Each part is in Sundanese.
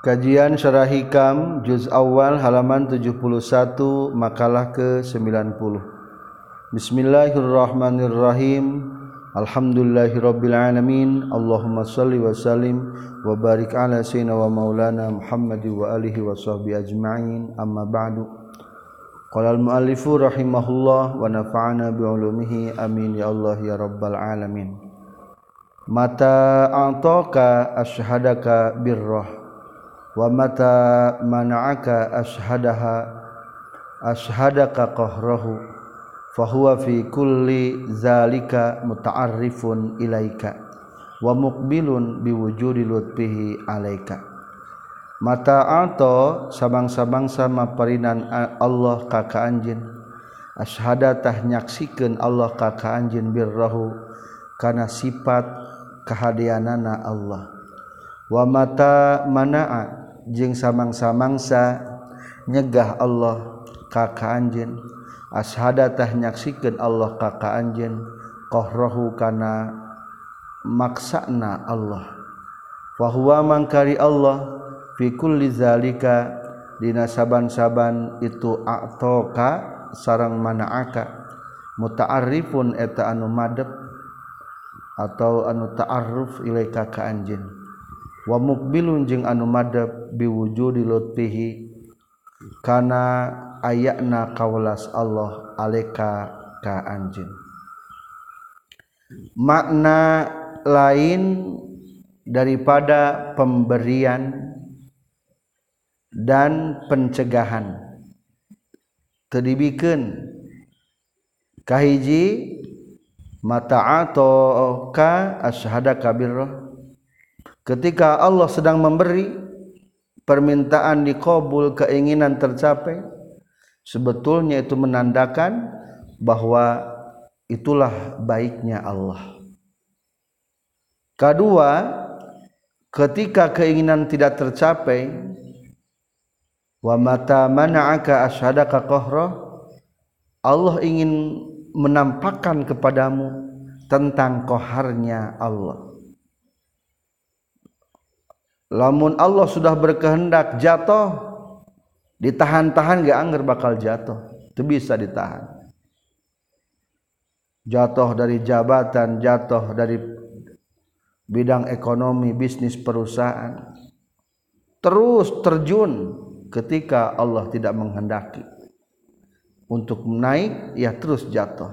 Kajian Syarah Hikam juz awal halaman 71 makalah ke-90. Bismillahirrahmanirrahim. Alhamdulillahirabbil alamin. Allahumma shalli wa sallim wa barik ala sayyidina wa maulana Muhammad wa alihi wa sahbihi ajma'in. Amma ba'du. Qala al-muallifu rahimahullah wa nafa'ana bi ulumihi amin ya Allah ya rabbal alamin. Mata a'taka ashhadaka birrah wa mata mana'aka ashhadaha ashhadaka qahrahu fahuwa fi kulli zalika muta'arrifun ilaika wa muqbilun biwujudi lutfihi alaika. Mata ato sabang-sabang sama perinan Allah kaka anjin. Ashhada tah nyaksikeun Allah kaka anjin birrahu kana sifat kehadianana Allah. Wa mata mana'a jeung samang-samangsa nyegah Allah kaka anjen ashadatah nyaksikan Allah kaka anjen qahrahu kana maksana Allah. Wahuwa mangkari Allah fi kulli zalika. Dina saban-saban itu atoka sarang mana'aka. Muta'arrifun eta anu madep atau anu ta'arruf ilaika ka anjeun. wa mukbilun jeung anu madhab biwujudi lutfihi kana ayakna kaulas Allah aleka ka anjin makna lain daripada pemberian dan pencegahan. Tedibikan kahiji mata atau ka ashada kabirah ketika Allah sedang memberi permintaan dikabul keinginan tercapai sebetulnya itu menandakan bahwa itulah baiknya Allah. Kedua ketika keinginan tidak tercapai wa mata mana'aka asyhadaka qahra Allah ingin menampakkan kepadamu tentang koharnya Allah lamun Allah sudah berkehendak jatuh ditahan-tahan gak angger bakal jatuh. Itu bisa ditahan. Jatuh dari jabatan jatuh dari bidang ekonomi bisnis perusahaan. Terus terjun ketika Allah tidak menghendaki. Untuk naik ya terus jatuh.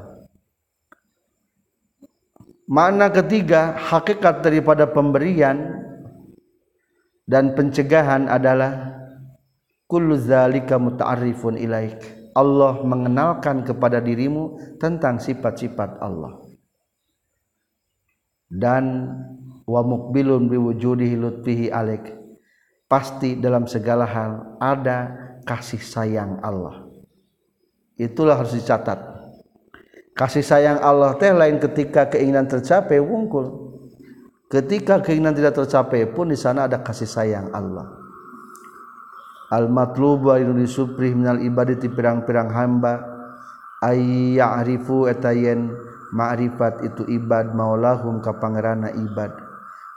Mana ketiga hakikat daripada pemberian dan pencegahan adalah kullu zalika muta'arrifun ilaik. Allah mengenalkan kepada dirimu tentang sifat-sifat Allah. Dan wa muqbilun biwujudihi lutfihi alaik. Pasti dalam segala hal ada kasih sayang Allah. Itulah harus dicatat. Kasih sayang Allah teh lain ketika keinginan tercapai wungkul ketika keinginan tidak tercapai pun di sana ada kasih sayang Allah. Almatlub wa inu disuprih minal ibadati pirang-pirang hamba. Ayya'rifu etayen ma'rifat itu ibad maulahum ka pangerana ibad.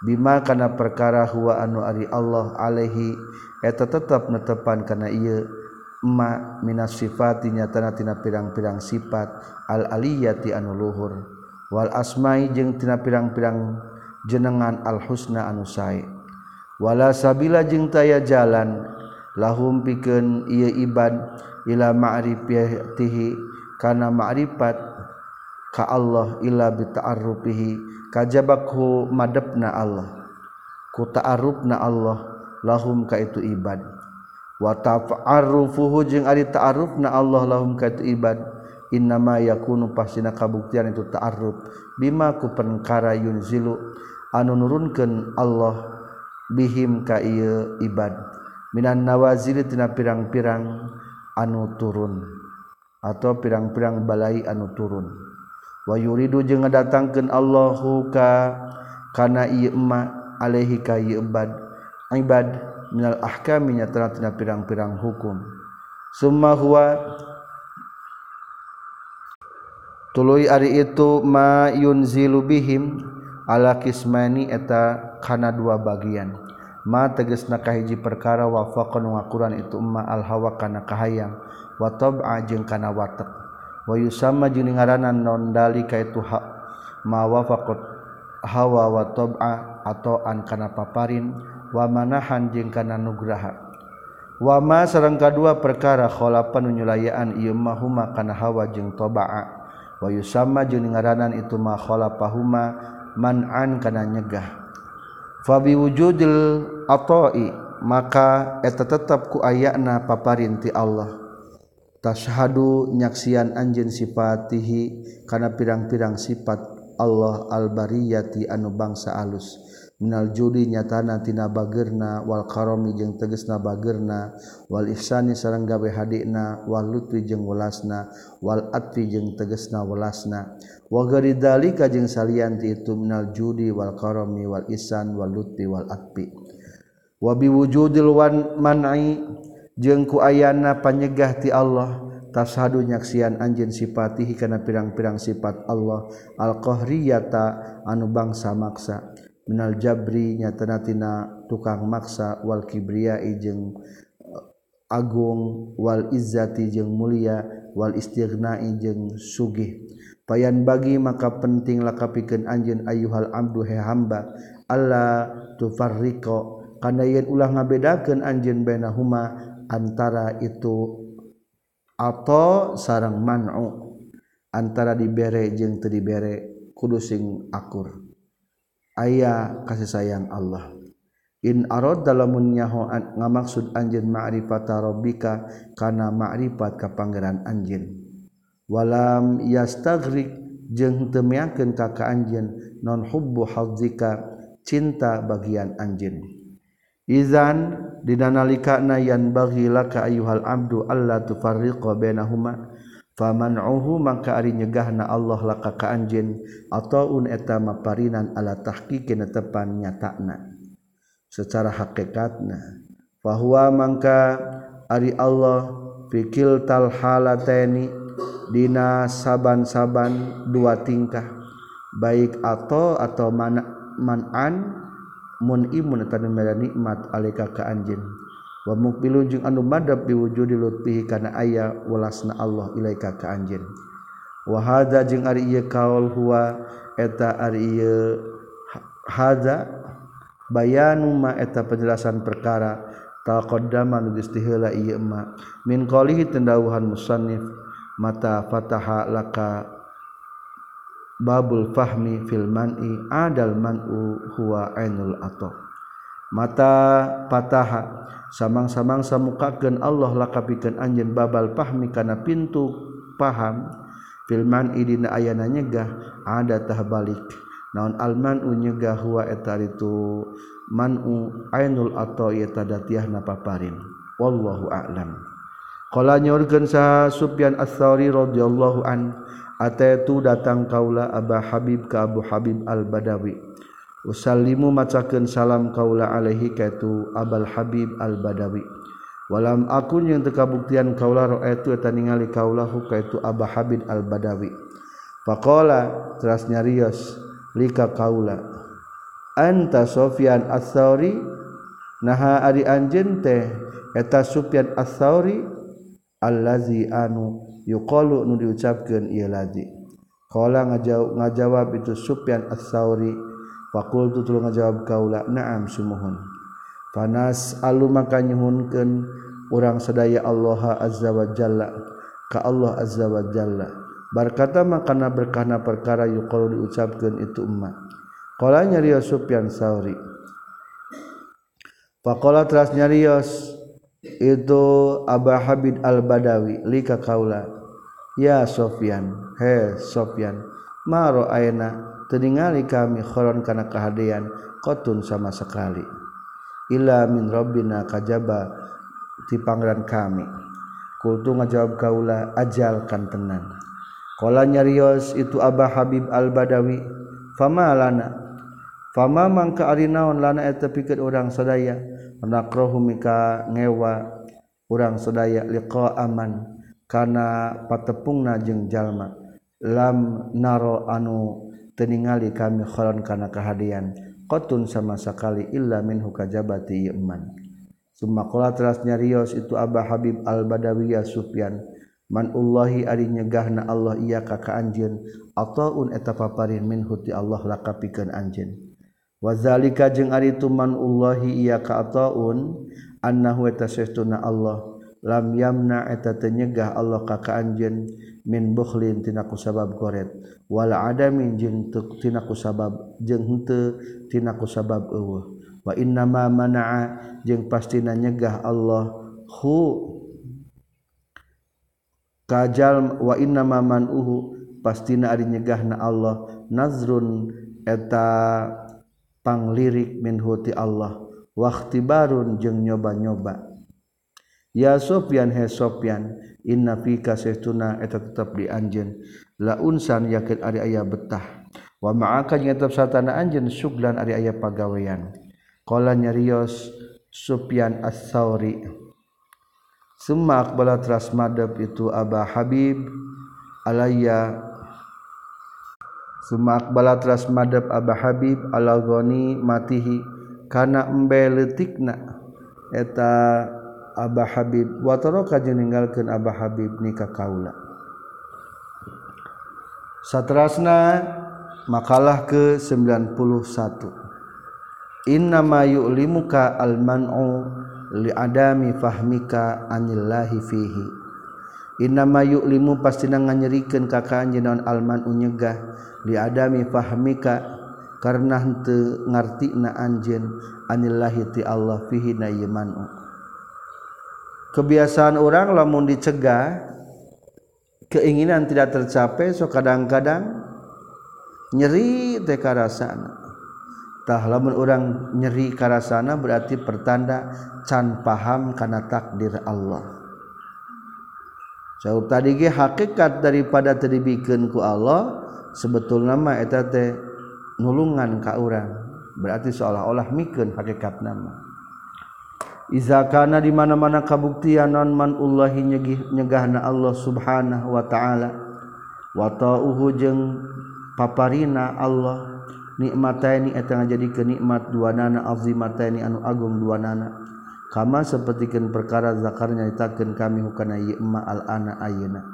Bima kana perkara huwa anu ari Allah alaihi eta tetap netepan kana ieu ma minas sifati nyatana tina pirang-pirang sifat al aliyati anu luhur. Wal asma'i jeung tina pirang-pirang jenengan al-husna anu sae. Wala sabila jeung taya jalan lahum pikeun ieu ibad ila ma'rifatihi kana ma'rifat ka Allah ila bi ta'arrufihi kajabakhu madepna Allah. Ku ta'arrufna Allah lahum ka itu ibad. Wa ta'arrufuhu jeung ari ta'arrufna Allah lahum ka itu ibad. innama yakunu pasina kabuktian itu ta'arruf. Bima ku perkara yunzilu. Anu nurunkeun Allah bihim ka ieu ibad. Minan nawazili tina pirang-pirang anu turun. Atau pirang-pirang balai anu turun. Wa yuridu jeung ngadatangkeun Allahu ka kana ieu emma alaihi ka ieu ibad. Ibad minal ahkami nya tina pirang-pirang hukum. Summa huwa tuluy ari itu mayunzilu bihim ala kismani eta kana dua bagian. Ma teges nakahiji perkara wafaqan ngakuran itu ma al hawa kana kahayang wa tab'a jeung kana watek wa yusamma jeung ngaranan non dalika itu ha ma wafaqat hawa wa tab'a atau an kana paparin wa manahan jeung kana nugraha. Wa ma sareng kadua perkara khalapan nyulayaan ieu mahuma kana hawa jeung tab'a wayu sama jeung ngaranan itu mah khalafahuma man'an kana nyegah. Fa biwujudil ata'i maka eta tetap ku ayana paparinti Allah. Tashhadu nyaksian anjeun sifatihi kana pirang-pirang sifat Allah al-bariyati anu bangsa alus. minal judi nyatana tina bagerna wal karomi jeung tegesna bagerna wal ihsani sareng gawe hadikna wal lutfi jeung welasna wal atfi jeung tegesna welasna. Wa gari dalika jeung salian itu minal judi wal karomi wal ihsan wal lutfi wal atfi. Wa biwujudil wan man'i jeung ku ayana panyegah ti Allah tashadu nyaksian anjin sifatihi kana pirang-pirang sifat Allah al-qahriyata anu bangsa maksa. minal jabri nyatanatina tukang maksa wal kibriyai jeung eh, agung wal izzati jeung mulia wal istighnai jeung sugih. Payan bagi maka penting lakapikeun anjeun ayyuhal abdu he hamba. Alla tufarriqo kana yen ulah ngabedakeun anjeun bainahuma antara itu atau sarang man'u. Antara dibere jeung teu dibere kudu sing akur. aya kasih sayang Allah. In arad dalamun nyaho ngamaksud anjeun ma'rifata rabbika kana ma'rifat ka pangeran anjeun. Walam yastaghrik jeung teu miangkeun ka ka anjeun non hubbu hadzika cinta bagian anjeun. Izan dina nalikana yan bagi laka ayyuhal abdu alla tufarriqa bainahuma. Faman'uhu maka ari nyegahna Allah laka ka anjeun ataun eta maparinan ala tahqiqina tepan nyatakna secara hakikatna fahuwa mangka ari Allah fikil tal halataini dina saban-saban dua tingkah baik atau atau mana man'an imun nikmat alika wa mukbilun jeung anu madhab biwujudi lutfihi kana aya welasna Allah ilaika ka anjeun. Wa hadza jeung ari ieu kaul huwa eta ari ieu hadza bayanu ma eta penjelasan perkara taqaddama nu geus diheula ieu ma. Min qalihi tendauhan musannif mata fataha laka babul fahmi fil man'i adal man'u huwa ainul atoq. Mata pataha samang-samang samukakeun Allah lakapikeun anjeun babal fahmi kana pintu paham. Fil man'i dina ayana nyegah ada tah balik. Naon al man'u nyegah huwa eta itu man'u ainul atau ieu tadatiahna paparin wallahu a'lam. Qala nyorkeun sa Sufyan ats-Tsauri radhiyallahu an itu datang kaula Abah Habib ke Abu Habib al-badawi Usallimu macakeun salam kaula alaihi kaitu Abul Habib Al-Badawi. Walam akun yang tekabuktian kaula ra'aitu eta ningali kaula hu kaitu Abu Habib Al-Badawi. Faqala teras nyarios lika kaula. Anta Sofyan Ats-Tsauri naha ari anjeun teh eta Sufyan Ats-Tsauri allazi anu yuqalu nu diucapkeun ieu lazi. Qala ngajawab itu Sufyan Ats-Tsauri faqultu tuluy ngajawab kaula na'am sumuhun. Panas alu maka nyuhunkeun urang sadaya Allah azza wa jalla ka Allah azza wa jalla. Berkata makana berkahna perkara yuqalu diucapkeun itu umat. Qala nyarios Sufyan Tsauri faqala teras nyarios itu Abah Habib al-Badawi lika kaula. Ya Sofyan he Sofyan maro aina teningali kami khoron kana kehadian kotun sama sekali. Illa min rabbina kajaba ti pangeran kami. Kultu ngajawab kaula ajal kan tenan Kala nyarios itu Abah Habib al-Badawi fama lana fama mangka ari naon lana eta pikeun urang sadaya nakrohu mika ngewa urang sedaya liqa aman kana patepungna jeung jalma. Lam naro anu teningali kami khoron kana kahadian qatun sama sekali illa min hukajabati iman. Summa qala teras nyarios itu Abah Habib Al Badawiyah Sufyan man ullahi ari nyegahna Allah iya ka ka anjeun ataun eta paparin min huti Allah lakapikeun anjeun. Wa zalika jeung ari tu man ullahi iya ka ataun annahu eta Allah lam yamna eta teu nyegah Allah ka ka anjeun min Buhlin tinaku sabab goret. Wala ada minjeng tinaku sabab jeung jengte tinaku sabab eueuh. Wa inna ma manaa jeung pastina nyegah Allah. Hu kajal wa inna ma manuhu pastina ari nyegahna Allah. Nazrun eta panglirik min huti Allah. Waktibarun jeung nyoba-nyoba. Ya Sofyan he Sofyan inna fika kasaytuna eta tetap di anjeun. La unsan yakin ari aya betah. Wa ma'aka jeung tetap satana anjeun suglan ari aya pagawean. Qala nyarios Sufyan As-Sauri summa aqbala trasmadab itu Aba Habib alayya. Summa aqbala trasmadab Aba Habib alagoni matihi kana embe leutikna eta Abah Habib. Watroka meninggalkan Abah Habib nikah kaula? Satrasna makalah ke 91 Inna mayu'limuka al-man'u li'adami fahmika anillahi fihi. Inna mayu'limu pasti nganyerikeun ka kanjeun al-man'u nyegah li'adami fahmika karena henteu ngartina anjeun anillahi ti Allah fihi na man'u Kebiasaan orang lamun dicegah keinginan tidak tercapai so kadang-kadang nyeri teh karasana lamun orang nyeri karasana berarti pertanda can paham karena takdir Allah. Jauh tadi ge hakikat daripada terbikenku Allah sebetul nama eta teh nulungan ka orang berarti seolah-olah miken hakikat nama izakana di mana-mana kabuktian non manullahi nyegahna Allah subhanahu Wa ta'ala. Watauhu jeng paparina Allah. Nikmataini etang jadi kenikmat dua nana azimataini anu agung dua nana. Kama sepertikan perkara zakarnya nyaritakeun kami hukana yi'ma al ana ayeuna.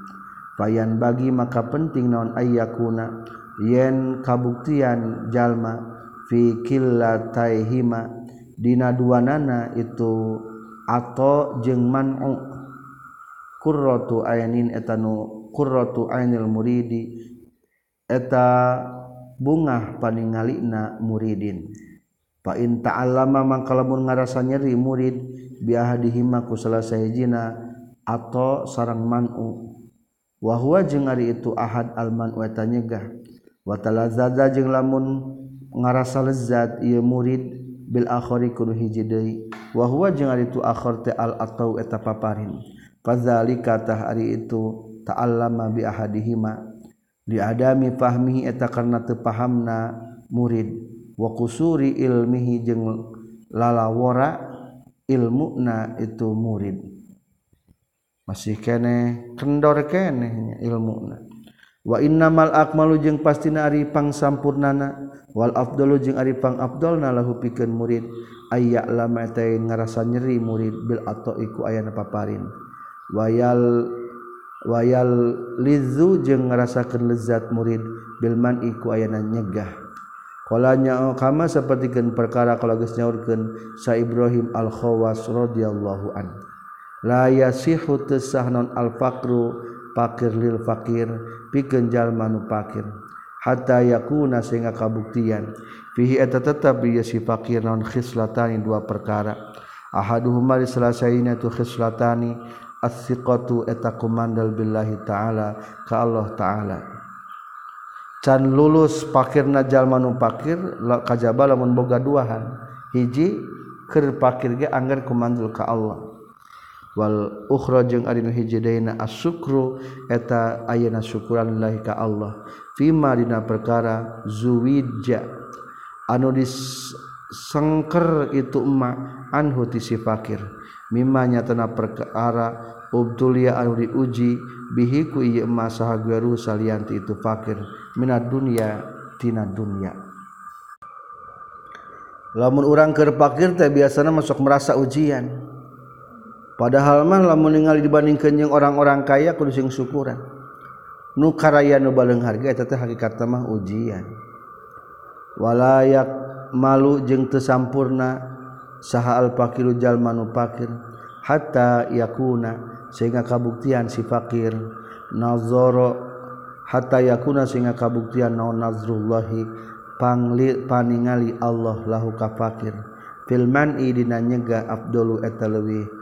Fayan bagi maka penting naon ayyakuna. Yen kabuktian jalma fi qillataihima dina dua nana itu atau jeng manu qurratu ayanin etanu nu qurratu ainil muridi. Eta bunga paningalina muridin. Fa in ta'allama mangka lamun ngarasa nyeri murid biahadihima ku salah sahijina atau sarang manu wa huwa jeung ari itu ahad al man'u eta nyegah. Wa talazzaza jeung lamun ngarasa lezat ieu murid bil akhari kudu hiji deui. Wa huwa jeung ari tu akhir teh al atau eta paparin. Fadzalika tah ari itu ta'allama bi ahadihima. Li adami fahmihi eta karena teu pahamna murid. Wa kusuri ilmihi jeung lalawara ilmuna itu murid. Masih kene kendor kene ilmuna. wa innamal akmalu jeung pastina ari pangsampurnana wal afdalu jeung ari pang afdalna lahu pikeun murid ayya lama teh ngarasa nyeri murid bil atau iku ayana paparin. Wayal wayal lizu jeung ngarasakeun lezat murid bil man iku ayana nyegah. Qalanya kama sapertikeun perkara kalau geus nyaurkeun sa Ibrahim al Khawas radhiyallahu an. La yasihu tasahnan al faqru fakir lil fakir pikeun jalma nu fakir hatta yakuna sehingga kabuktian. Fihi eta tetap ieu si fakir naon khislatani dua perkara. Ahaduhuma salasayna tu khislatani as-siqatu eta kumandal billahi ta'ala ka Allah ta'ala. Can lulus pakirna jalma nu pakir kajaba lamun boga duahan. Hiji keur pakir ge anggar kumandul ka Allah wal ukhra jeung ari nu hiji deuna asyukru eta ayeuna syukuran lillahi ka Allah. Fima dina perkara zuwija anu disengker itu emak anhu ti si fakir. Mimma nyatana perkara ubtulia anu diuji bihi ku ieu emak saha garu salian itu fakir. Minad dunya tina dunya lamun urang keur fakir teh biasana masuk merasa ujian. padahal mah lamun ningali dibandingkeun jeung orang-orang kaya kudu sing syukuran. Nu karaya nu baleung harga eta teh hakikat mah ujian. Walayak malu jeung teu sampurna saha al fakiru jalma nu fakir hatta yakuna sehingga kabuktian si fakir nazoro hatta yakuna sehingga kabuktian naon nazrullahi pangli paningali Allah lahu ka fakir. Filman i dina nyega abdulu eta leuwih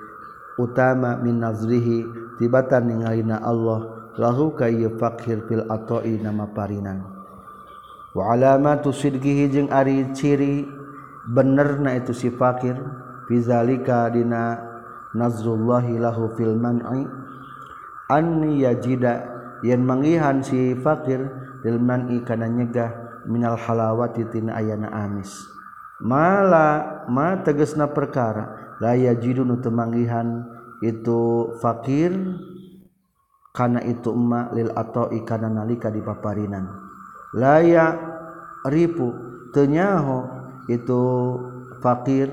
utama min nazrihi tibatan ningalina Allah lahu kayyu fakir fil atoi nama parinan. Wa alamatu sidqihi jeung ari ciri benerna itu si fakir fizalika dina nazrullahi lahu fil man'i an yajida yen mangihan si fakir fil man'i kana nyegah minal halawatina ayana amis. Mala ma tegesna perkara laya jidun nu temanggihan itu fakir karena itu emak lil atau ikana nalika di paparinan. Layak ripu tenyaho itu fakir.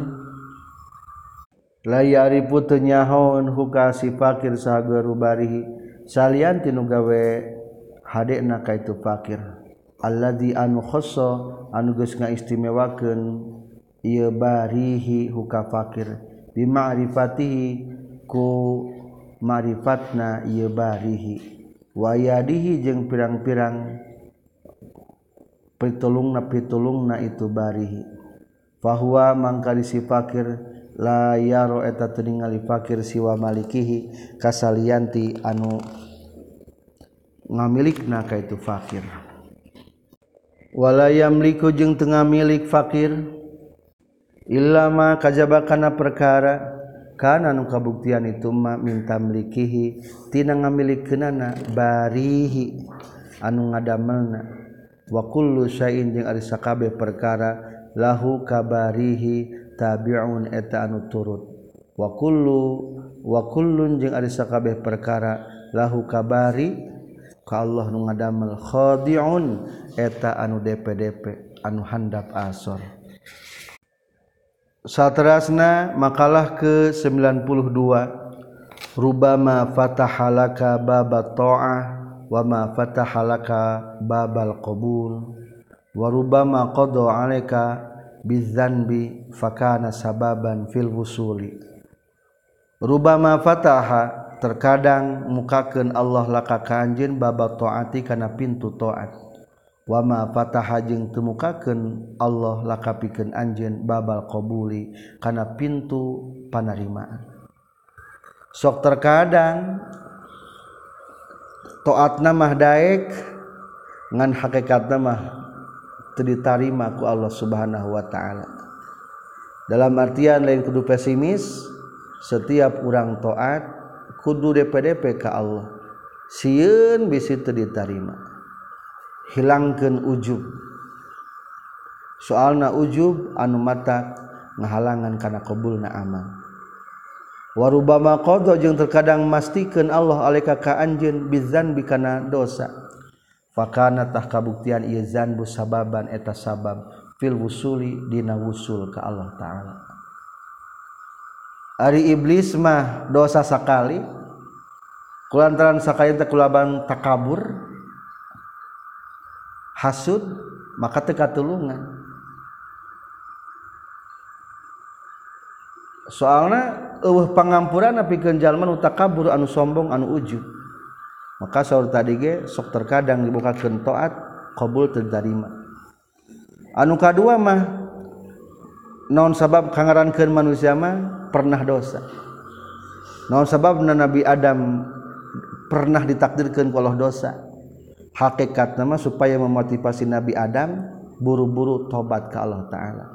Layak ripu tenyaho hukasi fakir sahageru barihi salian tinu gawe hadekna ka itu fakir. Di anu khassa anu geus ngaistimewakeun ieu barihi huka fakir. bima'rifatihi ku ma'rifatna ieu barihi. Wayadihi jeung pirang-pirang pitulungna pitulungna itu barihi. Fahuwa mangkari si fakir la yaro eta teu ningali fakir siwa malikihi kasalianti anu ngamilikna ka itu fakir. Wala yamliku jeung tengah milik fakir Ilama kajabakana perkara. Karena nu kabuktian itu mah minta milikihi. Tina ngamilikeunana barihi. Anu ngadamelna. Wa kullu syai'in jeung ari sakabeh perkara lahu kabarihi tabi'un eta anu turut. Wa kullu wa kullun jeung ari sakabeh perkara lahu kabari ka Allah nu ngadamel khadi'un eta anu dpdp anu handap asor. Satrasna makalah ke-92. Rubama fatahalaka babat ta'ah wama fatahalaka babal qabul warubama qada alaika bizanbi fakana sababan fil wusuli. Rubama fataha terkadang mukakeun Allah laka ka anjeun babat taati kana pintu taat wama patah hajeng temukaken Allah laka piken anjen babal qbuli karena pintu panerimaan. Sok terkadang toat nama daek ngan hakikat nama diterima ku Allah subhanahu Wa ta'ala. Dalam artian lain kudu pesimis setiap orang toat kudu DPDP ke Allah. Siun bisa itu diterima hilangkan ujub. Soalna ujub anu mata ngahalangan karena qbul na amal. Warubama qdo jeung terkadang mastikan Allah aleka ka anjeun bizan bikana dosa. Fakanatah kabuktian ieu zanbu sababan eta sabab fil wusuli dina wusul ka Allah taala. Ari iblis mah dosa sakali kulantaran sakali teh kulaban takabur hasud maka teka tulungan soalnya eueuh pangampuran pikeun jalma nu takabur anu sombong anu ujub. Maka saur tadi ge sok terkadang dibukakeun taat qabul terima anu kadua mah naon sabab kangarankeun manusia mah? Pernah dosa. Naon sabab Nabi Adam pernah ditakdirkan kalau dosa? Hakikat nama supaya memotivasi Nabi Adam buru-buru tobat ke Allah Ta'ala.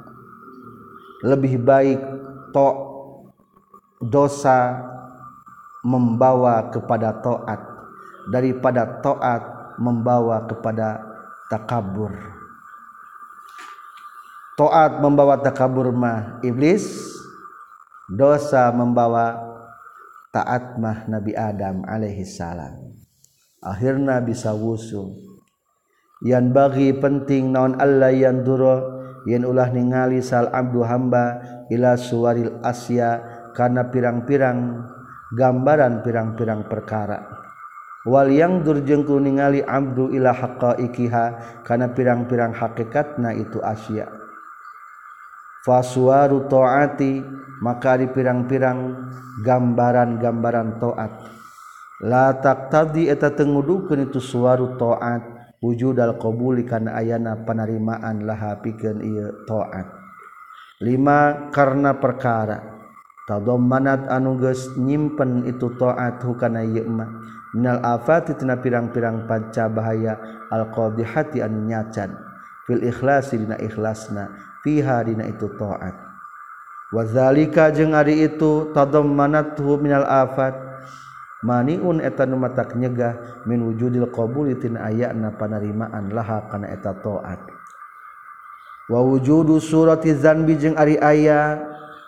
Lebih baik to dosa membawa kepada toat daripada toat membawa kepada takabur. Toat membawa takabur mah iblis dosa membawa taatmah Nabi Adam alaihissalam akhirnya bisa wusul. Yang bagi penting naon Allah yang duro yen ulah ningali sal abdu hamba ila suwaril asya kana pirang-pirang gambaran pirang-pirang perkara. Wal yang durjengku ningali abdu ila haqaiqiha kana pirang-pirang hakikatna itu asya. Fasuwaru taati maka di pirang-pirang gambaran-gambaran taat la tak tadi eta tengudukeun itu suaru taat wujud al qabuli kana ayana panerimaan laha pikeun ieu taat lima karena perkara. Tadammanat anu geus nyimpen itu taat hukana ieu mah. Minal afati tina pirang-pirang panca bahaya al qadihati anu nyacan. Fil ikhlasi dina ikhlasna fiha dina itu taat wazalika jeung ari itu tadammanathu minal afat. maniun etan matak nyegah min wujudil qabuli tin ayana panerimaan laha kana eta taat wa wujudu surati zanbi jeung ari aya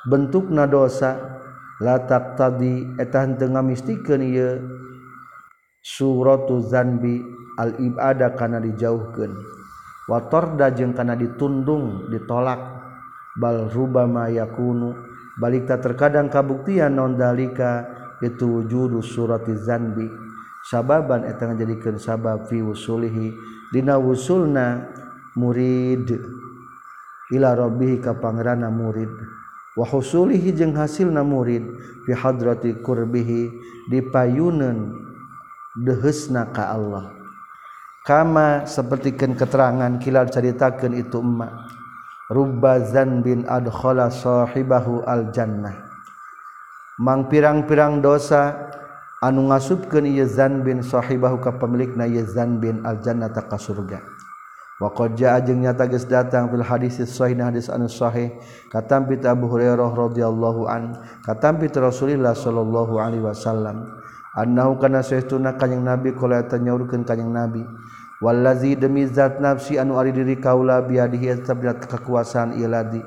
bentukna dosa la taqtadi eta henteu ngamistikeun ieu suratu zanbi al ibada kana dijauhkeun. Wa tarda jeung kana ditundung ditolak bal rubama yakunu balik tak terkadang kabuktian non dalika itu wujudu surati zanbi. Sababan eta ngajadikeun sabab fi wusulihi. Dina wusulna murid. Ila rabbih ka pangeranna murid. Wa husulihi jeung hasilna murid. Fi hadrati qurbihi di payuneun deheusna ka Allah. Kama sapertikeun keterangan kilal caritakeun itu emma rubba zanbin adkhala sahibahu al jannah mang pirang-pirang dosa anu ngasubkeun ieu zanbin sahibahu ka pemilikna ieu zanbin al jannata ka surga. Wa qad jaa jeung nyata geus datang fil hadis sahih hadis anu sahih katampit Abu Hurairah radhiyallahu an katampit Rasulullah sallallahu alaihi wasallam annahu kana sayyiduna kanjing nabi qala tanyaurkeun kanjing nabi wallazi demi zat nafsi anu ari diri kaula biadihi tabdat kekuasaan ieu ladi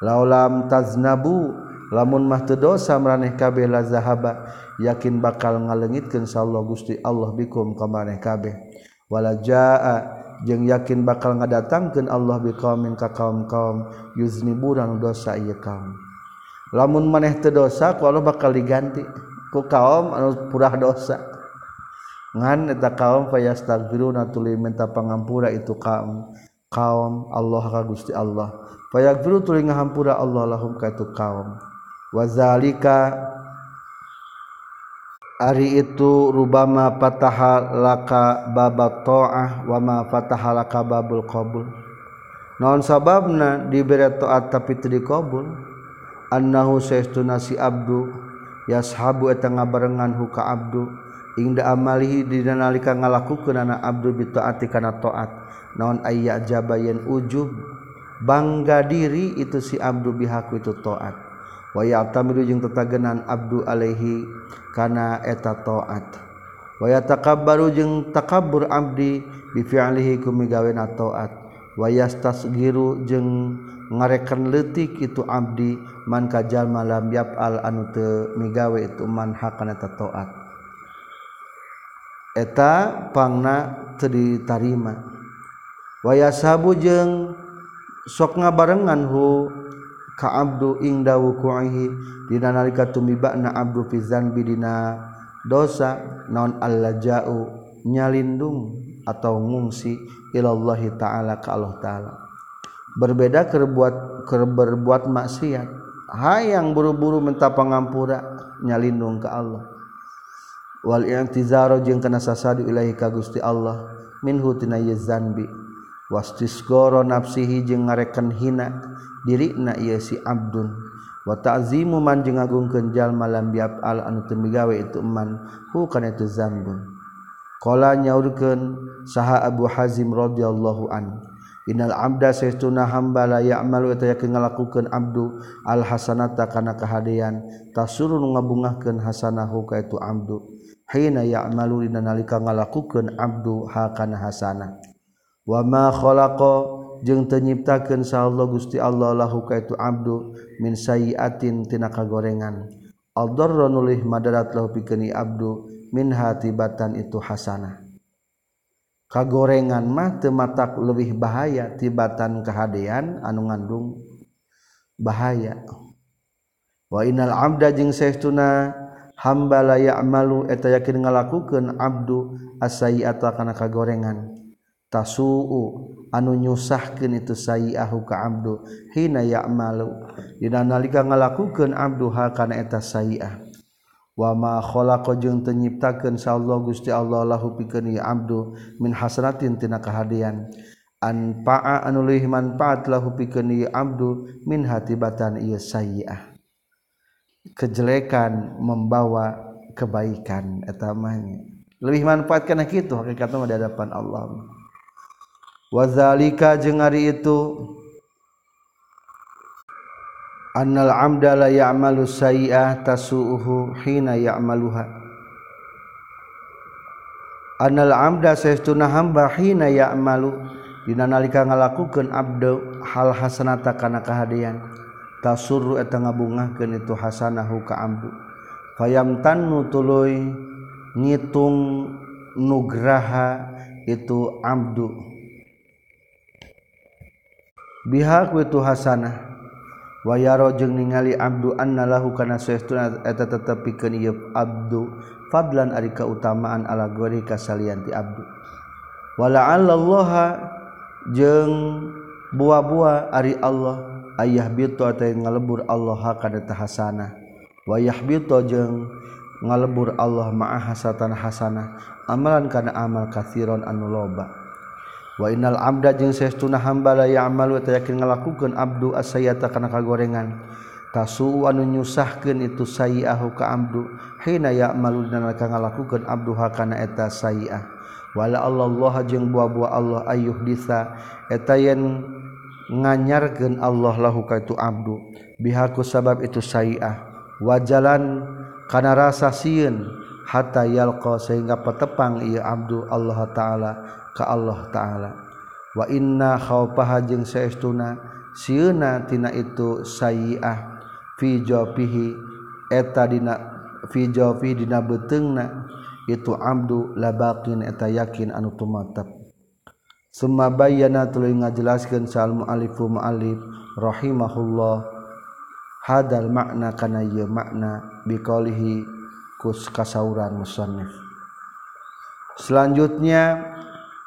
laulam taznabu lamun mahtu dosa meraneh kabeh la zahaba yakin bakal ngalengitkeun sallallahu Gusti Allah bikum ka maneh kabeh. Wala jaa jeung yakin bakal ngadatangkeun Allah biqaumin ka kaum-kaum yuzniburan dosa ieu kaum. Lamun maneh teu dosa ku Allah bakal diganti. Ku kaum anu purah dosa. Ngan eta kaum fayastaghfiruna tuluy minta pangampura itu kaum. Kaum Allah ka Gusti Allah. Fayaghfiru tuluy ngahampura Allah lahum ka itu kaum. Wazalika ari itu rubama fataha laka babat ta'ah wa ma fataha laka babul qabul. Naon sababna diberi taat tapi teu dikabul? Annahu saestuna si abdu yashabu eta ngabarengan hu ka abdu. Inda amalihi dinalika ngalakukeun anak abdu bi taati kana taat naon ayya jabayen ujub bangga diri itu si abdu bihaku itu taat wayang tetagenan abdu Alaihi kana eta taat. Waya takabbaru jeung takabbur Abdi bi fi'lihi kumigawena taat. Wayas tasgiru jeung ngarekan leutik itu abdi man kajal malam yap al anu teu migawe itu man hakana eta taat. Eta pangna teu ditarima. Waya sabu jeung sok ngabarengan hu ka abdu ingda wuku'ihi. Dina nalika tumibakna abdu fi zanbi dina dosa non allaja'u nyalindung atau ngungsi ilallahi ta'ala ka Allah ta'ala. Berbeda kerbuat kerberbuat maksiat. Hayang buru-buru minta pengampura nyalindung ke Allah. Wal i'tizaru jeung kana sasadi ilahi ka Gusti Allah minhu tina zanbi. wastisgoro nafsihi jeung ngareken hina dirina ieu si abdun. Wa ta'zimu man jeung ngagungkeun jalma lam biafal anu teu migawe itu man hu kana itu zambun. Qala nyaurkeun saha Abu Hazim radhiyallahu an Innal abda saestuna hamba la ya'malu eta yakin ngalakukeun abdu al hasanata kana kahadean tasurun ngabungahkeun hasanahu ka itu abdu hina ya'malu dina nalika ngalakukeun abdu ha kana hasanah. wamakholako jeung tenyiptakan saallah Gusti Allah lahuka itu Abdu min sayiatin tina kagorengan. Aldorro nulih madarat lahu pikeni Abdu min hatibatan itu hasanah kagorengan mah tematak lebih bahaya tibatan kehadian anu ngandung bahaya. Wa innal abda jeung saestuna hamba la ya'malu eta yakin ngalakukeun abdu asayiata kana kagorengan. tasuu anu nyusahkeun itu sayiahu ka abdu hina ya'malu. Dina nalika ngalakukeun abdu ha kana eta sayiah. Wa ma khalaqa jeung teu nyiptakeun Allah Gusti Allah lahu pikeun ya abdu min hasratin tina kahadean anfa'a anu leuwih manfaat lahu pikeun ya abdu min hatibatan ieu sayiah. Kejelekan membawa kebaikan etamanya lebih manfaat kana kitu hakikat di hadapan Allah. wazalika jeung ari itu. Annal amda la ya'malu sayyi'ah tasu'uhu hina ya'maluha. Annal amda saestuna hamba hina ya'malu. Dina nalika ngalakukeun abdu hal hasanata kana kahadean tasurru eta ngabungahkeun itu hasanahu ka abdu fayamtannu tuluy ngitung nugraha itu abdu bihak witu Hasanah wayaro jeung ningali Abdu annalahu kana saestuna eta tetepikeun ieu Abdu. Fadlan ari kautamaan ala gori kasalian ti Abdu. Wala allaha jeung buah-buah ari Allah ayah bitu teh ngalebur Allah kana tahasanah wayah bitu jeung ngalebur Allah ma'a hasatan hasanah amalan kana amal kathiron anu loba. Waal abda jeung seuna hambala yamal yakin ngalakukan Abdu asayata kana kagorengan. Tasu anu nyusahkeun itu sayiahu ka abdu hina ya'malu dan ka ngalakukeun abdu hakana eta sayiah wala Allah jeung buah-buah Allah ayuh disa eta yen nganyarkeun Allah lahu ka itu abdu. Bihaku sabab itu sayiah wajalan kana rasa sieun. hatta yalqa sehingga petepang ieu abdu Allah taala ka Allah taala. Wa inna khaufaha jeung saestuna sieuna tina itu sayiah fi jafihi eta dina fi jafi dina beteungna itu abdu labaqin eta yakin anu tumatap summa bayyana tuluy ngajelaskeun sal muallifu muallif rahimahullah hadal makna kana ieu makna biqaulihi kasauran musannif. Selanjutnya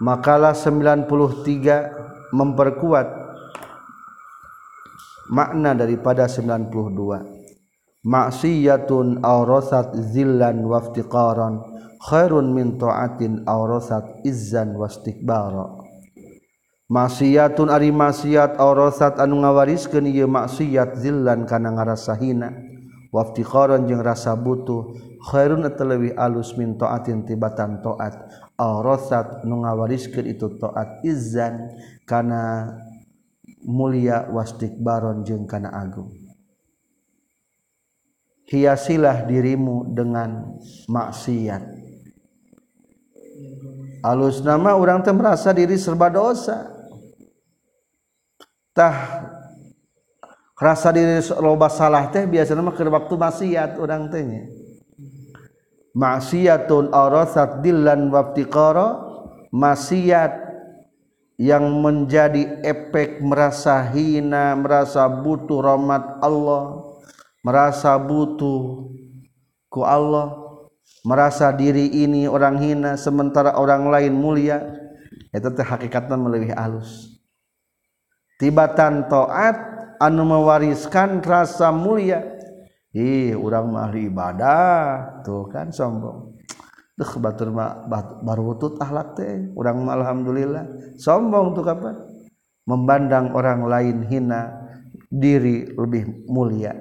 makalah 93 memperkuat makna daripada 92 maksiyatun awrasat zillan waftiqaran khairun min ta'atin awrasat izzan wastikbara maksiatun ari maksiat awrasat anu ngawariskeun ieu maksiat zillan kana ngarasa hina. Waftiqaran jeung rasa butuh khairun atalawi alus min taatin tibatan taat. Arasat nu ngawariskeun itu taat izan kana mulia wastik baron jeung kana agung. Hiasilah dirimu dengan maksiat. Alus nama orang teh merasa diri serba dosa. Tah rasa diri loba salah teh biasanya mah waktu maksiat orang tehnya maksiatun arasat dillan waftiqara maksiat yang menjadi efek merasa hina merasa butuh rahmat Allah merasa butuh ku Allah merasa diri ini orang hina sementara orang lain mulia itu teh hakikatnya lebih halus tibatan taat anu mewariskan rasa mulia urang mahli ibadah. Tuh kan sombong. Batur baru wutut akhlak teh. Urang alhamdulillah. Sombong tuh kapan memandang orang lain hina diri lebih mulia.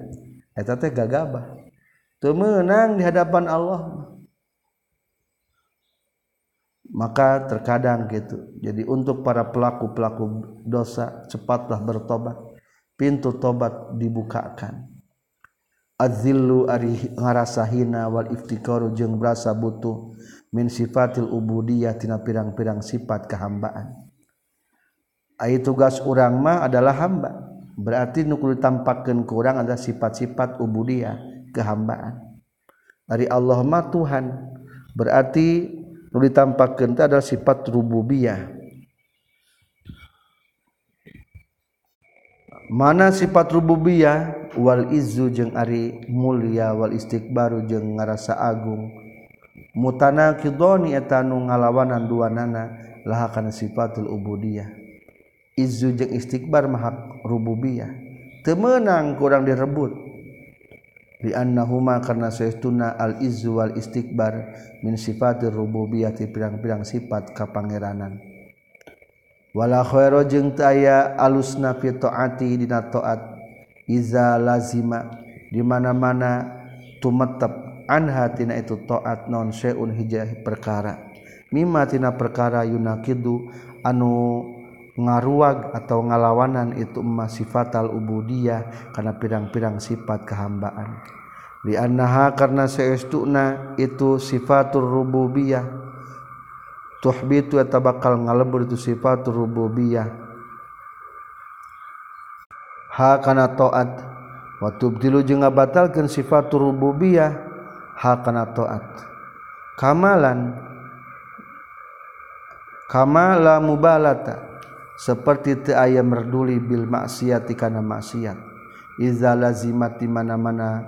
Eta teh gagabah. Teu menang di hadapan Allah. Maka terkadang gitu. Jadi untuk para pelaku-pelaku dosa cepatlah bertobat. Pintu tobat dibukakan Azillu ari ngarasa hina wal iftikaru jeung berasa butuh min sifatil ubudiyah tina pirang-pirang sifat kehambaan. Ai tugas urang mah adalah hamba. Berarti nu kudu tampakkeun ku urang adalah sifat-sifat ubudiyah, kehambaan. Dari Allah mah Tuhan. Berarti nu ditampakkeun teh adalah sifat rububiyah. mana sifat rububiyah? Wal izzu jeung ari mulia wal istiqbaru jeung ngarasa agung. Mutana kidoni eta nu ngalawanan duanana laha kana sifatul ubudiyah. Izzu jeung istiqbar maha rububiyah. Temenang kurang direbut. Li annahuma karna saestuna al izzu wal istiqbar min sifatir rububiyah ti pirang-pirang sifat kapangeranan walakhoiro jeung aya alusna fitoati dina toat iza lazima dimana-mana tumetep anha tina itu toat non seun hijah perkara mimma tina perkara yunakidu anu ngaruag atau ngalawanan itu emas sifat ubudiyah karena pirang-pirang sifat kehambaan. Liannaha karena seestuna itu sifatur rububiyah tuhbitu eta bakal ngalebur itu sifat rububiyah. Ha kana taat wa tubdilu jeung ngabatalkeun sifat rububiyah ha kana taat kamalan kamala mubalata seperti teu aya merduli bil maksiat kana maksiat. Iza lazimat di mana-mana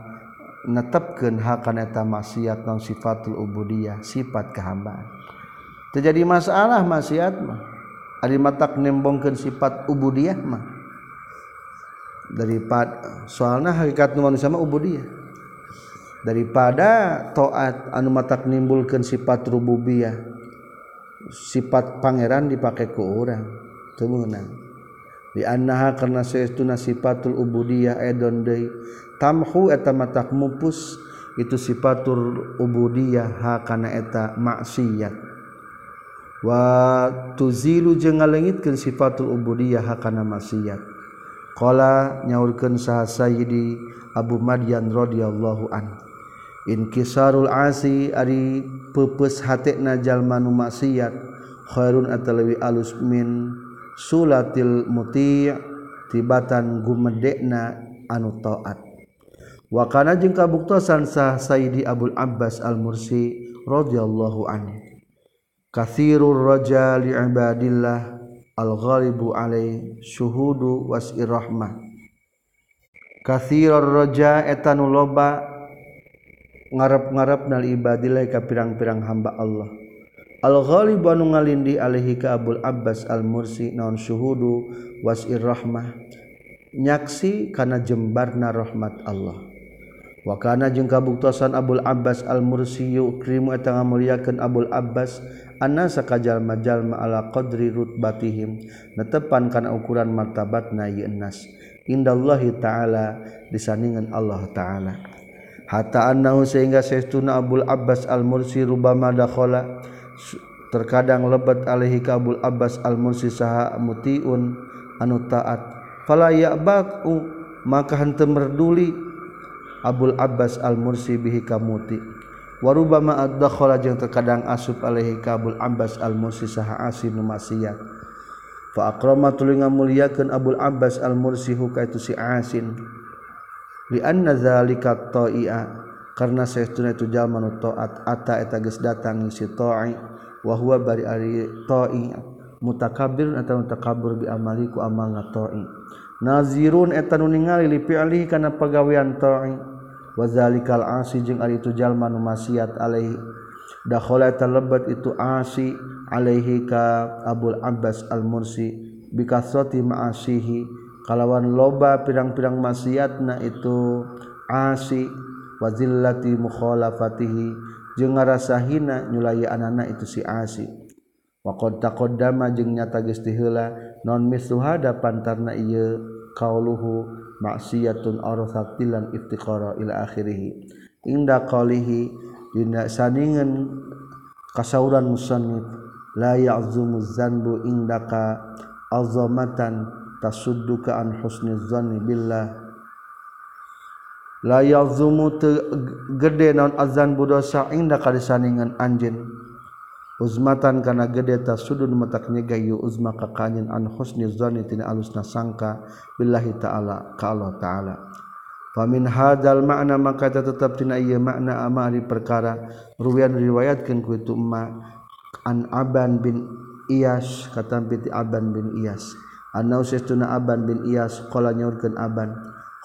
netepkeun hakana eta maksiat non sifatul ubudiyah sifat kehambaan terjadi masalah maksiat mah. Ari matak nembongkeun sifat ubudiyah mah. Daripada soalnya hakikat manusia mah ubudiyah. Daripada taat anu matak nimbulkeun sifat rububiyah sifat pangeran dipakai ke orang temenan di annaha karena saestuna sifatul ubudiyah edon deui. Tamhu eta matak mupus itu sifatul ubudiyah ha kana eta maksiat Watuzilu je ngalengitkan sifatul ubudiyah hakana maksiat. Qala nyaurkeun saha Sayyidi Abu Madyan radhiyallahu an. Inkisarul asi ari peupes hatena jalma nu maksiat khairun atalawi alus min sulatil muti' tibatan gumedekna anu taat. Wa kana jeung kabuktosan sah Sayyidi Abdul Abbas Al-Mursi radhiyallahu anhu. Kathirur raja li ibadillah al-ghalibu alai syuhudu wasirrahmah kathirur raja etanu loba ngarep-ngarep nal ibadillah ka pirang-pirang hamba Allah. Al-ghalibu anu ngalindi alaihi ka Abul Abbas al-Mursi naon syuhudu wasirrahmah nyaksi kana jembarna rahmat Allah. Wakana jeung kabuktosan Abul Abbas al-Mursiyu krimu eta Abul Abbas anasa kajal majal ma'ala qadri rutbatihim. Netepan kana ukuran martabatna ieu nas indallahi taala disandingan Allah taala. Hatta annahu sehingga saestuna Abul Abbas al-Mursi rubama dakhala. Terkadang lebat alaihi ka Abul Abbas al-Mursi saha mutiun anu taat. Fala ya'baku maka henteu merduli Abul Abbas al-Mursi bihi kamuti warubama ad-dakhala jeung terkadang asup alaihi kabul ambas al-mursi saha asib nu maksiat. Fa akrama tuluy ngamuliakeun abul abbas al-mursi huka itu si asin li anna zalika ta'i'a karena saestuna itu jalma nu taat ata eta geus datang si ta'i wa huwa bari ari ta'i mutakabbir atau takabbur bi amali ku amal ta'i nazirun eta nu ningali li fi'li kana pagawean ta'i wazalikal asi jeung ari itu jalma nu maksiat alaihi. Dakhala terlebat itu asi alaihi ka abul Abbas Al Mursi bikasrati ma'asihi. Kalawan loba pirang-pirang maksiatna itu asi. Wazillati mukhalafatihi. Jeung ngarasa hina nyulayaan anak itu si asi. Waqad taqaddama jeung nyata geus non misuhada pantarna ieu kauluhu. Maksiatun arsatilan iftiqara ila akhirih. Inda qalihi dina saningan kasauran musannif la ya'zumu dzanbu indaka azamatan tasudduka an husni dzanni billah. La ya'zumu gede naon azan budosa indaka disaningan anjeun uzmatan kana gede ta sudun matak nyegayu uzma ka kanyen an husni zani tina alusna sangka billahi ta'ala ka Allah ta'ala. Famin hadzal ma'na maka tetap tina ieu makna amari perkara. Ruwian riwayatkeun ku itu emma an aban bin iyas katam piti aban bin iyas. Annau sesuna aban bin iyas qala nyaurkeun aban.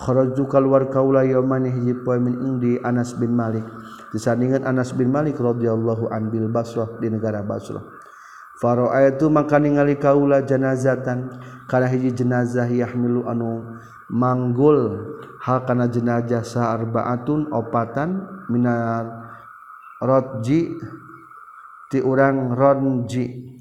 kharajtu keluar kaula yauman hiji poe min indi Anas bin Malik. Disandingan Anas bin Malik radhiyallahu an bil Basrah di negara Basrah. Faraaitu maka ningali kaula janazatan kana hiji jenazah yahmilu anu manggul. Hal kana jenazah saarbaatun opatan minar rodji. Ti urang ronji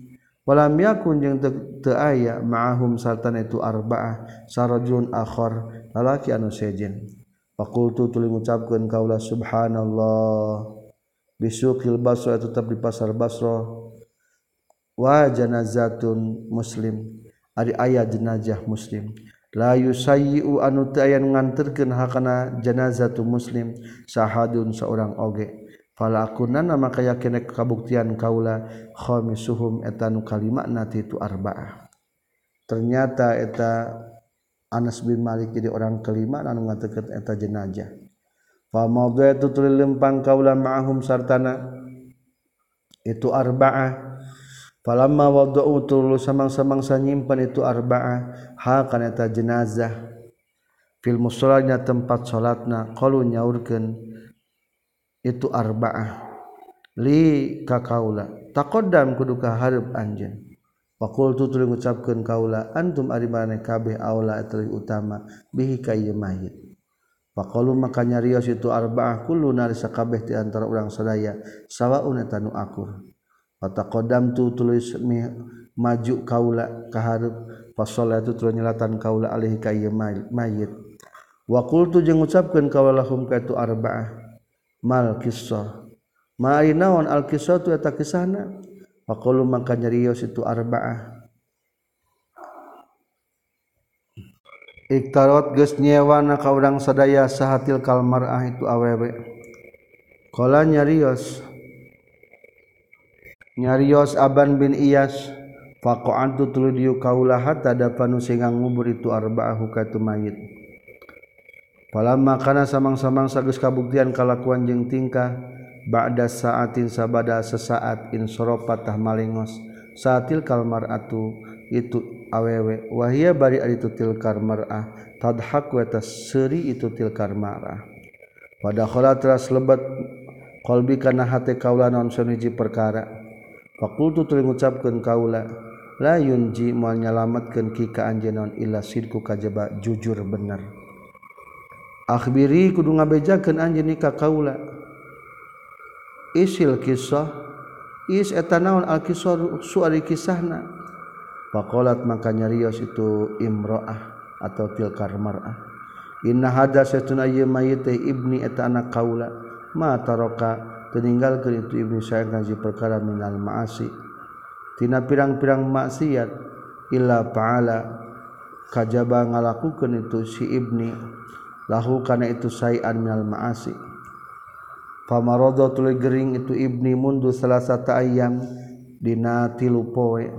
walam yakun jeung teu aya ma'ahum sartana itu arba'ah. Sarajun akhar lalaki anu sejen fakultu tuli ngucapkeun kaula subhanallah. Bisukil basra tetap di pasar basra. Wa janazatun muslim. Ari aya jenazah muslim. La yusayyi'u anu teu aya nganterkeun hakana janazatu muslim sahadun seorang oge. Fala falakunana maka yakin kabuktian kaula khamisuhum etanu kalimat nati itu arbaah ternyata eta Anas bin Malik jadi orang kelima anu ngaterkeun eta jenazah. Fa maudatu tulil lempang kaula ma'ahum sartana. Itu arba'ah. Falamma wada'u tulu samang-samangsa nyimpan itu arba'ah. Ha kana eta jenazah. Fil musallanya tempat salatna qalu nyaurkeun itu arba'ah. Li ka kaula taqaddam kudu ka hareup anjeun Fakultu tuluy ngucapkeun kaula antum ari maneh kabeh aula tuluy utama bihi ka ieu mayit. Faqalu maka nyarios itu arba'ah kulluna sakabeh ti antara urang sadaya sawaun eta nu akur. Fataqaddamtu tuluy maju kaula ka hareup itu tuluy nyelatan kaula alih ka ieu mayit. Wa qultu jeung ngucapkeun kaula lahum ka itu arba'ah mal kisah. Ma ari naon al qissatu eta kisahna? Pakulu maka nyerios itu arba'ah. Iktarot geus nyewana ka urang sadaya sahatil kalmarah itu awewe. Ah, Kala nyarios nyarios Aban bin Iyas faqa'antu tuluy diu kaulah hatta dapanu singang ngubur itu arba'ahu katu mayit. Palamma kana samang-samang sagus kabuktian kalakuan jeung tingkah ba'da saatin sabada sesaat insoropat tah malingos. Saatil kalmar atu itu awewe. Wahia bari itu tilkar mar'ah tadhak wa tasri itu tilkar mar'ah pada khala teras lebat qalbi kana hate kaula non suniji perkara. Fakultu tuluy ngucapkeun kaula la yunji moal nyalametkeun ki ka anjeun illa sidku kajaba jujur bener. Akhbiri kudu ngabejakeun anjeun ka kaula. isil kisah is eta naon al kisah suari kisahna? Faqalat maka nyarios itu imraah atau tilkar mar'ah. Inna hada satuna ye mayit ibni eta anak kaula. Ma taraka teninggalkeun itu ibni saya ngaji perkara minal ma'asi. Tina pirang-pirang maksiat illa fa'ala kajaba ngalakukeun itu si ibni. Lahu kana itu sayan minal ma'asi. pamarodo tuluy gering itu ibni mundu salasata ayam dina tilu poe.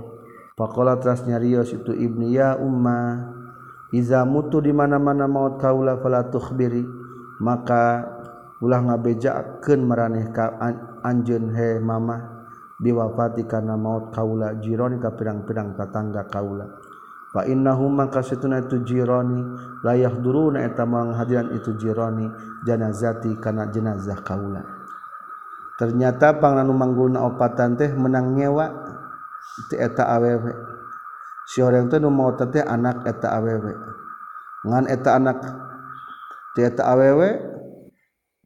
Pakola teras nyarios itu ibni ya umma iza mutu di mana-mana maut kaula fala tukhbiri maka ulah ngabejakeun maraneh ka anjeun he mama biwafati karena maut kaula jiron ka pirang-pirang tatangga kaula innahum maka situna itu jironi layak duruna eta menghadiran itu jironi janazati karena jenazah kaula. Ternyata panganu mangguna opatan teh menang nyewa ti eta awewe. Si orang teh nu mau teh anak eta awewe. Ngan eta anak ti eta awewe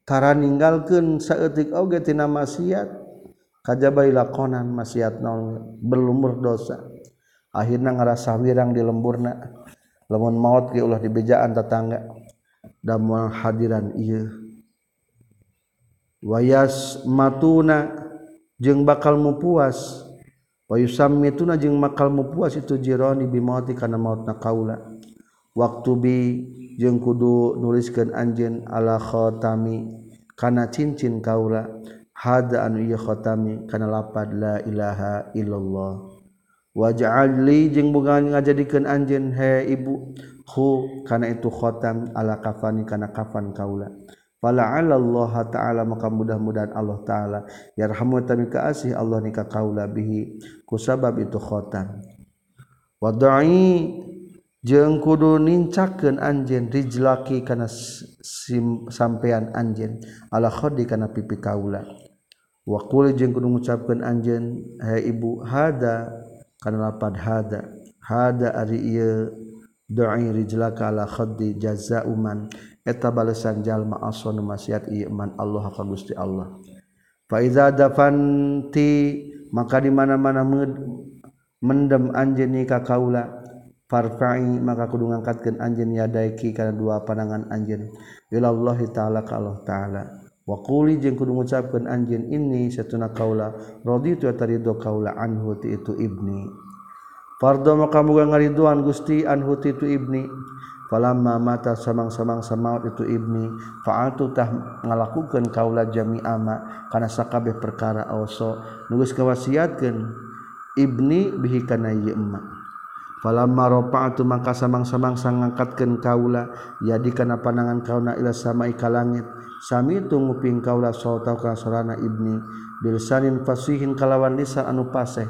tara ninggalkeun saeutik oge tina maksiat kajaba lakonan maksiat naon berlumur dosa. akhirnya ngerasa wirang di lemburna. Lemon maut ke ulah di bejaan tetangga. Dan hadiran iya wayas matuna jeng bakal mu puas. Wayusam mituna jeng bakal mu puas itu jironi bimauti karena maut na kaula. Waktu bi jeng kudu nuliskan anjen ala khotami karena cincin kaula. Hada anu iya khotami karena lapad la ilaha illallah. waja'alli jeung bukan ngajadikeun anjeun he ibu. Hu kana itu khotam ala kafani kana kafan kaula. Fala Allah ta'ala maka mudah-mudahan Allah ta'ala Yarhamu tami kasih Allah nikah kaula bihi. Kusabab itu khotan Wadai jeng kudu nincakeun anjeun rijlaki kana sampean anjeun ala khodi kana pipi kaula. Wa qul jeung kudu ngucapkeun anjeun hai ibu hada karena lapad hada hada ari ieu doai rijlaka ala khaddi jazauman eta balesan jalma asonu maksiat ieu man Allah ka Gusti Allah. Fa iza dafanti maka di mana-mana mendem anjeni ka kaula farfa'i maka kudu ngangkatkeun anjeun yadaiki kana dua panangan anjeun. Ilallahi taala ka Allah taala. wa quli jeung kudu ngucapkeun anjeun ini satuna kaula raditu wa tarido kaula anhu ti itu ibni. Fardho maka muga ngariduan gusti anhu ti itu ibni. Falamma mata samang-samang samaut itu ibni fa'atu tah ngalakukeun kaula jami'ama kana sakabeh perkara awso nulis kawasiatkeun ibni bihi kana ieu emma. Falamma rafa'tu maka samang-samang sangangkatkeun kaula yadi kana panangan kaula ila samai ka langit. Sami tunguping kaulah sauta kasorana ibni bilsanin fasihin kalawan lisan anu paseh.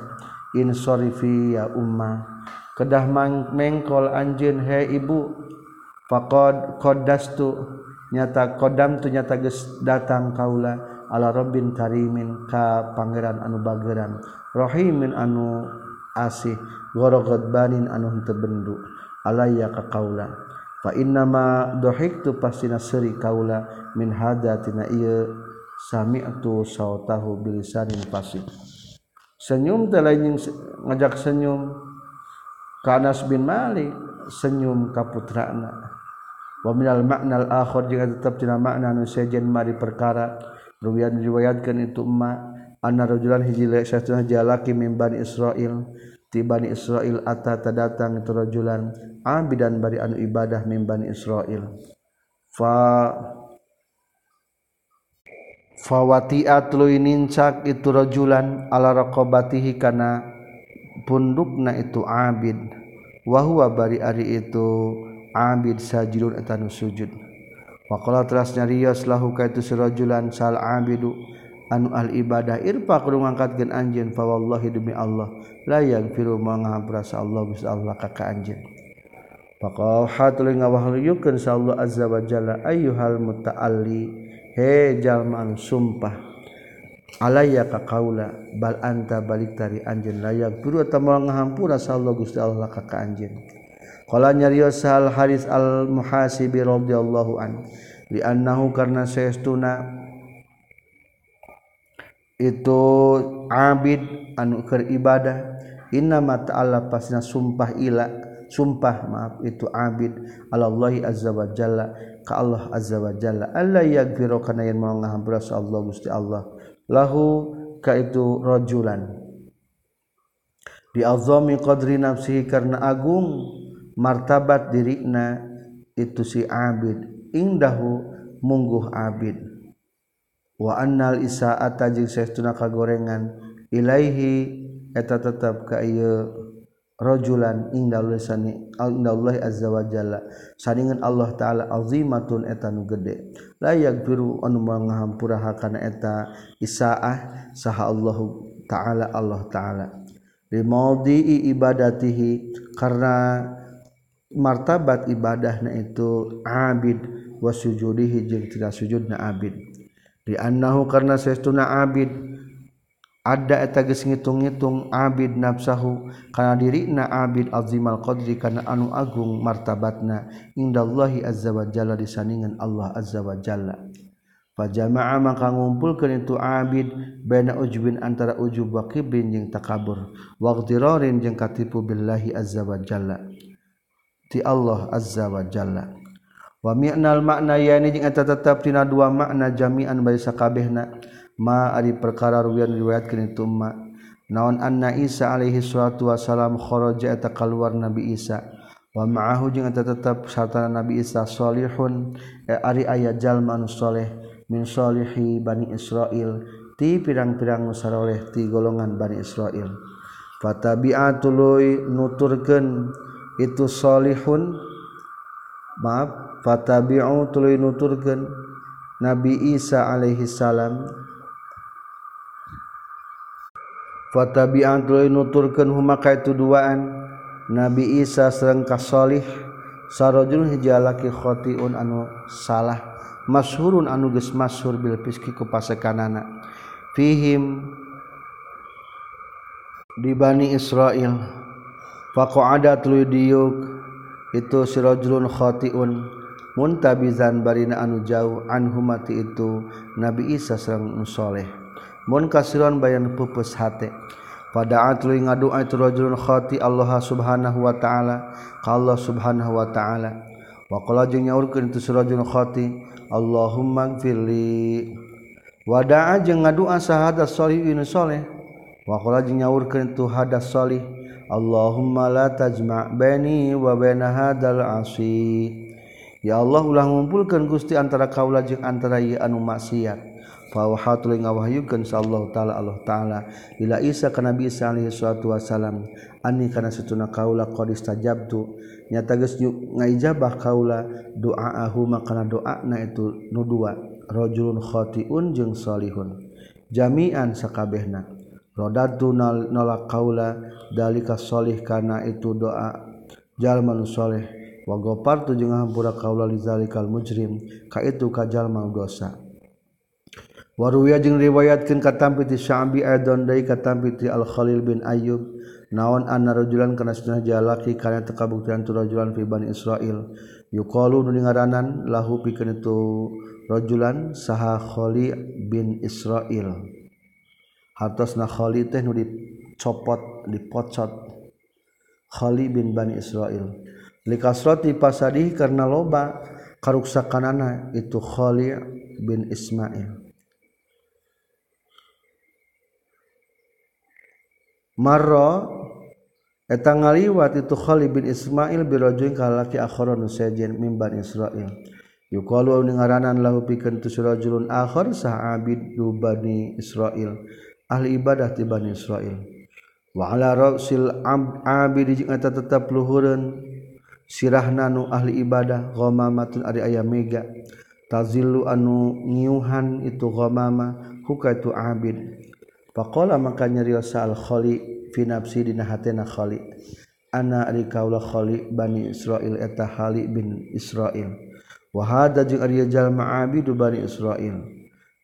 Insorifi ya umma. Kedah mengkol anjin he ibu faqad qaddastu. Nyata kodam tu nyata geus datang kaula ala rabbin karimin ka pangeran anu bageran. Rahimin anu asih gorogodbanin anu henteu bendu. Alayya ka kaula fa inna ma dhahiktu pastina seri kaula min hada tina ieu sami'tu sautahu bilisanin fasik senyum teh lain ngajak senyum. Ka Anas bin Malik senyum ka putrana wa minal makna al akhir jeung tetep tina makna nu sejen mari perkara. Riwayat riwayatkeun itu emma anna rajulan hiji satuna jalaki min bani Israil. ti Bani Israil atata datang turajulan abidan bari anu ibadah min Bani Israil. Fa fawati'at lui nincak itu rajulan ala raqabatihi kana pundukna itu abid. Wa huwa bari ari itu abid sajidun etanu sujud. Wa qala teras nyarios lahu ka itu sirajulan sal abidu. Anu al ibadah irfa kudu ngangkatkeun anjeun fa wallahi demi Allah la yaghfiru ma ngahampura sa Allah bisa Allah ka ka anjeun Faqala hatul ngawahyukeun sa Allah azza wa jalla ayyuhal muta'alli he jalma anu sumpah alayya ka qaula bal anta balik tari anjeun la yaghfiru ta moal ngahampura sa Allah Gusti Allah ka ka anjeun. Nyarios hal Haris al-muhasibi rodallahu dinahu karena seestuna itu Abid anu ibadah inna mata Allah pasnya sumpah ila sumpah maaf itu Abid Allahi azza walla ka Allah azza walla Allah yakfirokana yang mau ngahampras Allah guststi Allah. Lahu ka iturojulan dialzomi qdri nafsihi karena agung martabat dirina itu si Abid. Indahu mungguh Abid wa annal isaata jeung saestuna kagorengan. Ilaihi eta tetap ka ieu rajulan inda lisani inda Allah azza wa jalla. Saningan Allah taala azimatun eta nu gede. La yaghfiru anu mangahampuraha kana eta isaah saha Allah taala Allah taala. Li maudhi ibadatihi karena martabat ibadahna itu abid wa sujudihi jeung tidak sujudna abid. dianahu karena seuna Abid. Ada eta geus ngitung-ngitung abid nafsahu karena diri na abid azimal qadri karena anu agung martabatna indallahi azza wa jalla disandingan Allah azza wa jalla. Fajama'a maka ngumpulkeun itu abid baina ujubin antara ujub wa kibrin jeung takabur wa ghdirarin jeung katipu billahi azza wa jalla. Ti Allah azza wa jalla. wa mi'nal makna yani jeung eta tetep dina dua makna jami'an bae sakabehna. Ma ari perkara ruwian riwayatkeun itu ma. Naon anna Isa alaihi salatu wasalam kharaja eta kaluar Nabi Isa. Wa ma'ahu jeung eta tetep sarta Nabi Isa salihun. E ari aya jalma anu saleh min salihi Bani Israil ti pirang-pirang nu saroleh ti golongan Bani Israil. Fatabi'atului nuturkeun itu salihun? Maaf. fatabi'u tuluy nuturkeun Nabi Isa alaihi salam. Fatabi'an tuluy nuturkeun huma ka duaan. Nabi Isa sareng ka Shalih sarajul hiji laki anu salah masyhurun anu geus masyhur bil fiski ku pasekanana. Fihim di Bani Israil faqa'ada tuluy diuk itu sirajulun khotiun. muntabizan barina anu jauh anhu mati itu Nabi Isa sareng Nusoleh mun kasiron bayan pupus hate. Pada atlu ngadua itu rajulun khati Allah subhanahu wa ta'ala ka Allah subhanahu wa ta'ala. Wa qala jeung nyaurkeun itu surajulun khati Allahumma gfirli wada'a jeung ngadua sahada solihun soleh. Wa qala jeung nyaurkeun itu hadas solih Allahumma la tajma' baini wa baina hadzal 'asi. Ya Allah ulah ngumpulkan Gusti antara kaula jeung antara ieu anu maksiat. Fawahatul ngawahyukeun Allah taala Allah taala. Ila Isa kana Nabi Isa alaihi salatu wasalam ani kana satuna kaula qad istajabtu. Nyata geus ngaijabah kaula doaahu makana doana itu nu dua rajulun khatiun jeung salihun. Jami'an sakabehna. Rodatu nolak kaula dalika salih kana itu doa. Jalman salih wagopartu jeung ngahampura kaula lizalikal mujrim ka itu kajalma dosa. Waruya jeung riwayatkeun katampi ti Sya'bi aidon deui katampi ti Al Khalil bin Ayyub naon anna rajulan kana sunah jalaki kana tekabuktian tu rajulan fi Bani Israil. Yuqalu nu ngaranan lahu pikeun tu rajulan saha Khali bin Israil. Hartosna Khali teh nu dicopot dipocot. Khali bin Bani Israil. Likasroti pasadi karena loba karuksakanana itu Khali bin Ismail. Marra eta ngaliwat itu Khali bin Ismail birajulin kalaki akhara nu sejen min Bani Israil. Yuqalu ngaranan lahu pikeun tu rajulun akhar sah abid Bani Israil. Ahli ibadah ti Bani Israil. Wa ala rasul abid jeung eta tetep luhureun sirah nanu ahli ibadah ghamamatin ari aya mega. Tazillu anu ngiuhan itu ghamama huka itu abid. Faqala maka nyariosa al khali fi nafsi dina hatena khali. Ana ari kaula khali bani israil eta khali bin israil. Wa hada jeung ari jalma abidu bani israil.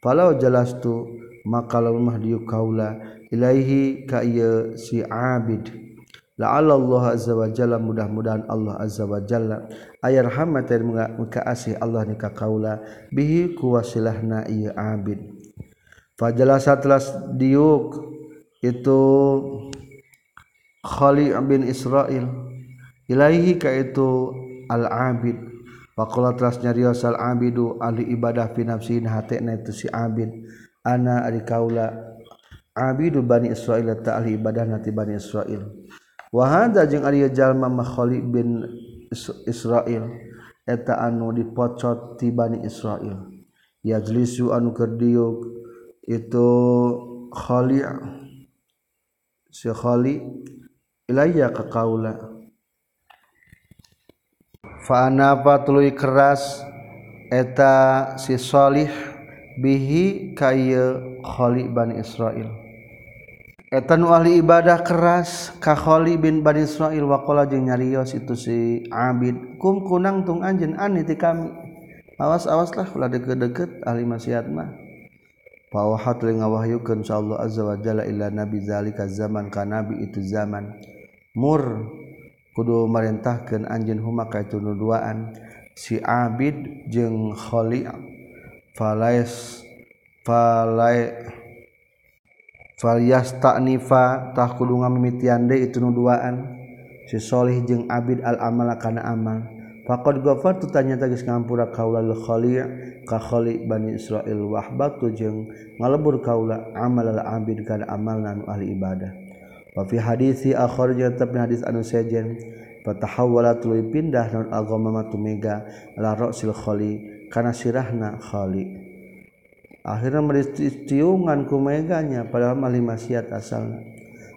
Falau jalastu maka lamah diu kaula ilaihi ka ieu si abid. Allah azza wajalla mudah-mudahan Allah azza wajalla ayar Muhammad muka asih Allah nikah kaula bihi kuwasilah na iya abid. Fajalah satlas diuk itu Khali bin Israel ilaihi ka itu al abid Faqala teras nyarios al abidu ahli ibadah fi nafsin hatena itu si abid. Ana ari kaula abidu bani Israel ta ahli ibadah nati bani Israel Wahada jeung Arya jalma Makhali bin Israel eta anu dipocot ti Bani Israel. Yajlisu anu keur diuk itu Khali si Khali ilayya ka kaula. Fa tuluy keras eta si Salih bihi kaya Khali Bani Israel. etan ahli ibadah keras kakholi bin Bani Israil wakola jeung nyarios itu si abid. Kum kunang tung anjen ani ti kami. Awas awas lah ulah deket-deket ahli maksiat mah. Pawahat li ngawahyukeun sa Allah azza wa jalla ila nabi zalika zaman ka nabi itu zaman. Mur kudu marintahkeun anjeun huma ka itu nuduaan si abid jeung Khali falais falai Falyas taknifa tah kudu ngamimitian deui itu nu duaan. Si Salih jeung Abid al amala kana amal. Faqad ghafartu tanya tagis ngampura kaula lil khali' ka khali' Bani Israil wahbatu jeung ngalebur kaula amal al abid kana amalna nu ahli ibadah. Wa fi hadisi akharja tapi hadis anu sejen fatahawwala tuluy pindah non agama matu mega la ra'sil khali' kana sirahna khali'. akhirnya meristiungan ku meganya padahal mali maksiat asal.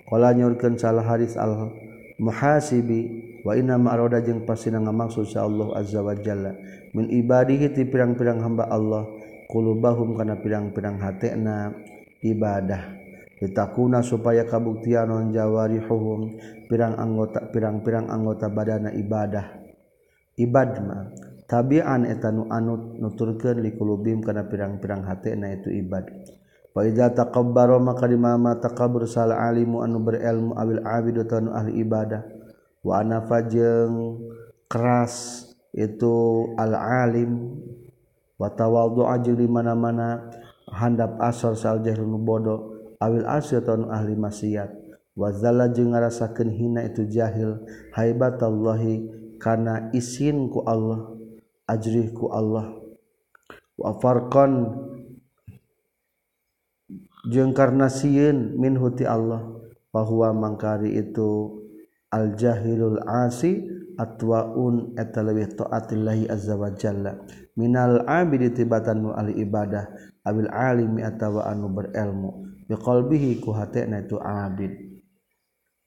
Qala nyurkeun salah haris al muhasibi wa inna ma arada jeung pasina ngamaksud sa Allah azza wa jalla. Min ibadihi ti pirang-pirang hamba Allah kulubahum kana pirang-pirang hatena ibadah. Ditakuna supaya kabuktian non jawarihuhum pirang anggota pirang-pirang anggota badana ibadah. Ibadma tabian etan anut nuturkeun likulubim kana pirang-pirang hati na itu ibad. Faiza taqabbara maka di mama taqabbur sal alimu anu berilmu awil abidu tanu ahli ibadah. Wa anafa jeung keras itu al alim. Wa tawadhu'a jeung di mana-mana handap asor sal jahil bodoh awil asya tanu ahli maksiat. Wa zalla jeung ngarasakeun hina itu jahil haibatallahi kana isin ku Allah. Ajrih ku Allah. Wa farqan jeung karena sieun min huti Allah bahwa mangkari itu al jahilul asi atwaun eta leuwih taatillahi azza wa jalla. Minal abidi tibatan nu ahli ibadah abil alimi atawa anu berilmu. Biqalbihi ku hatena itu abid.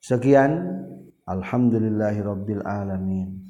Sekian alhamdulillahi rabbil alamin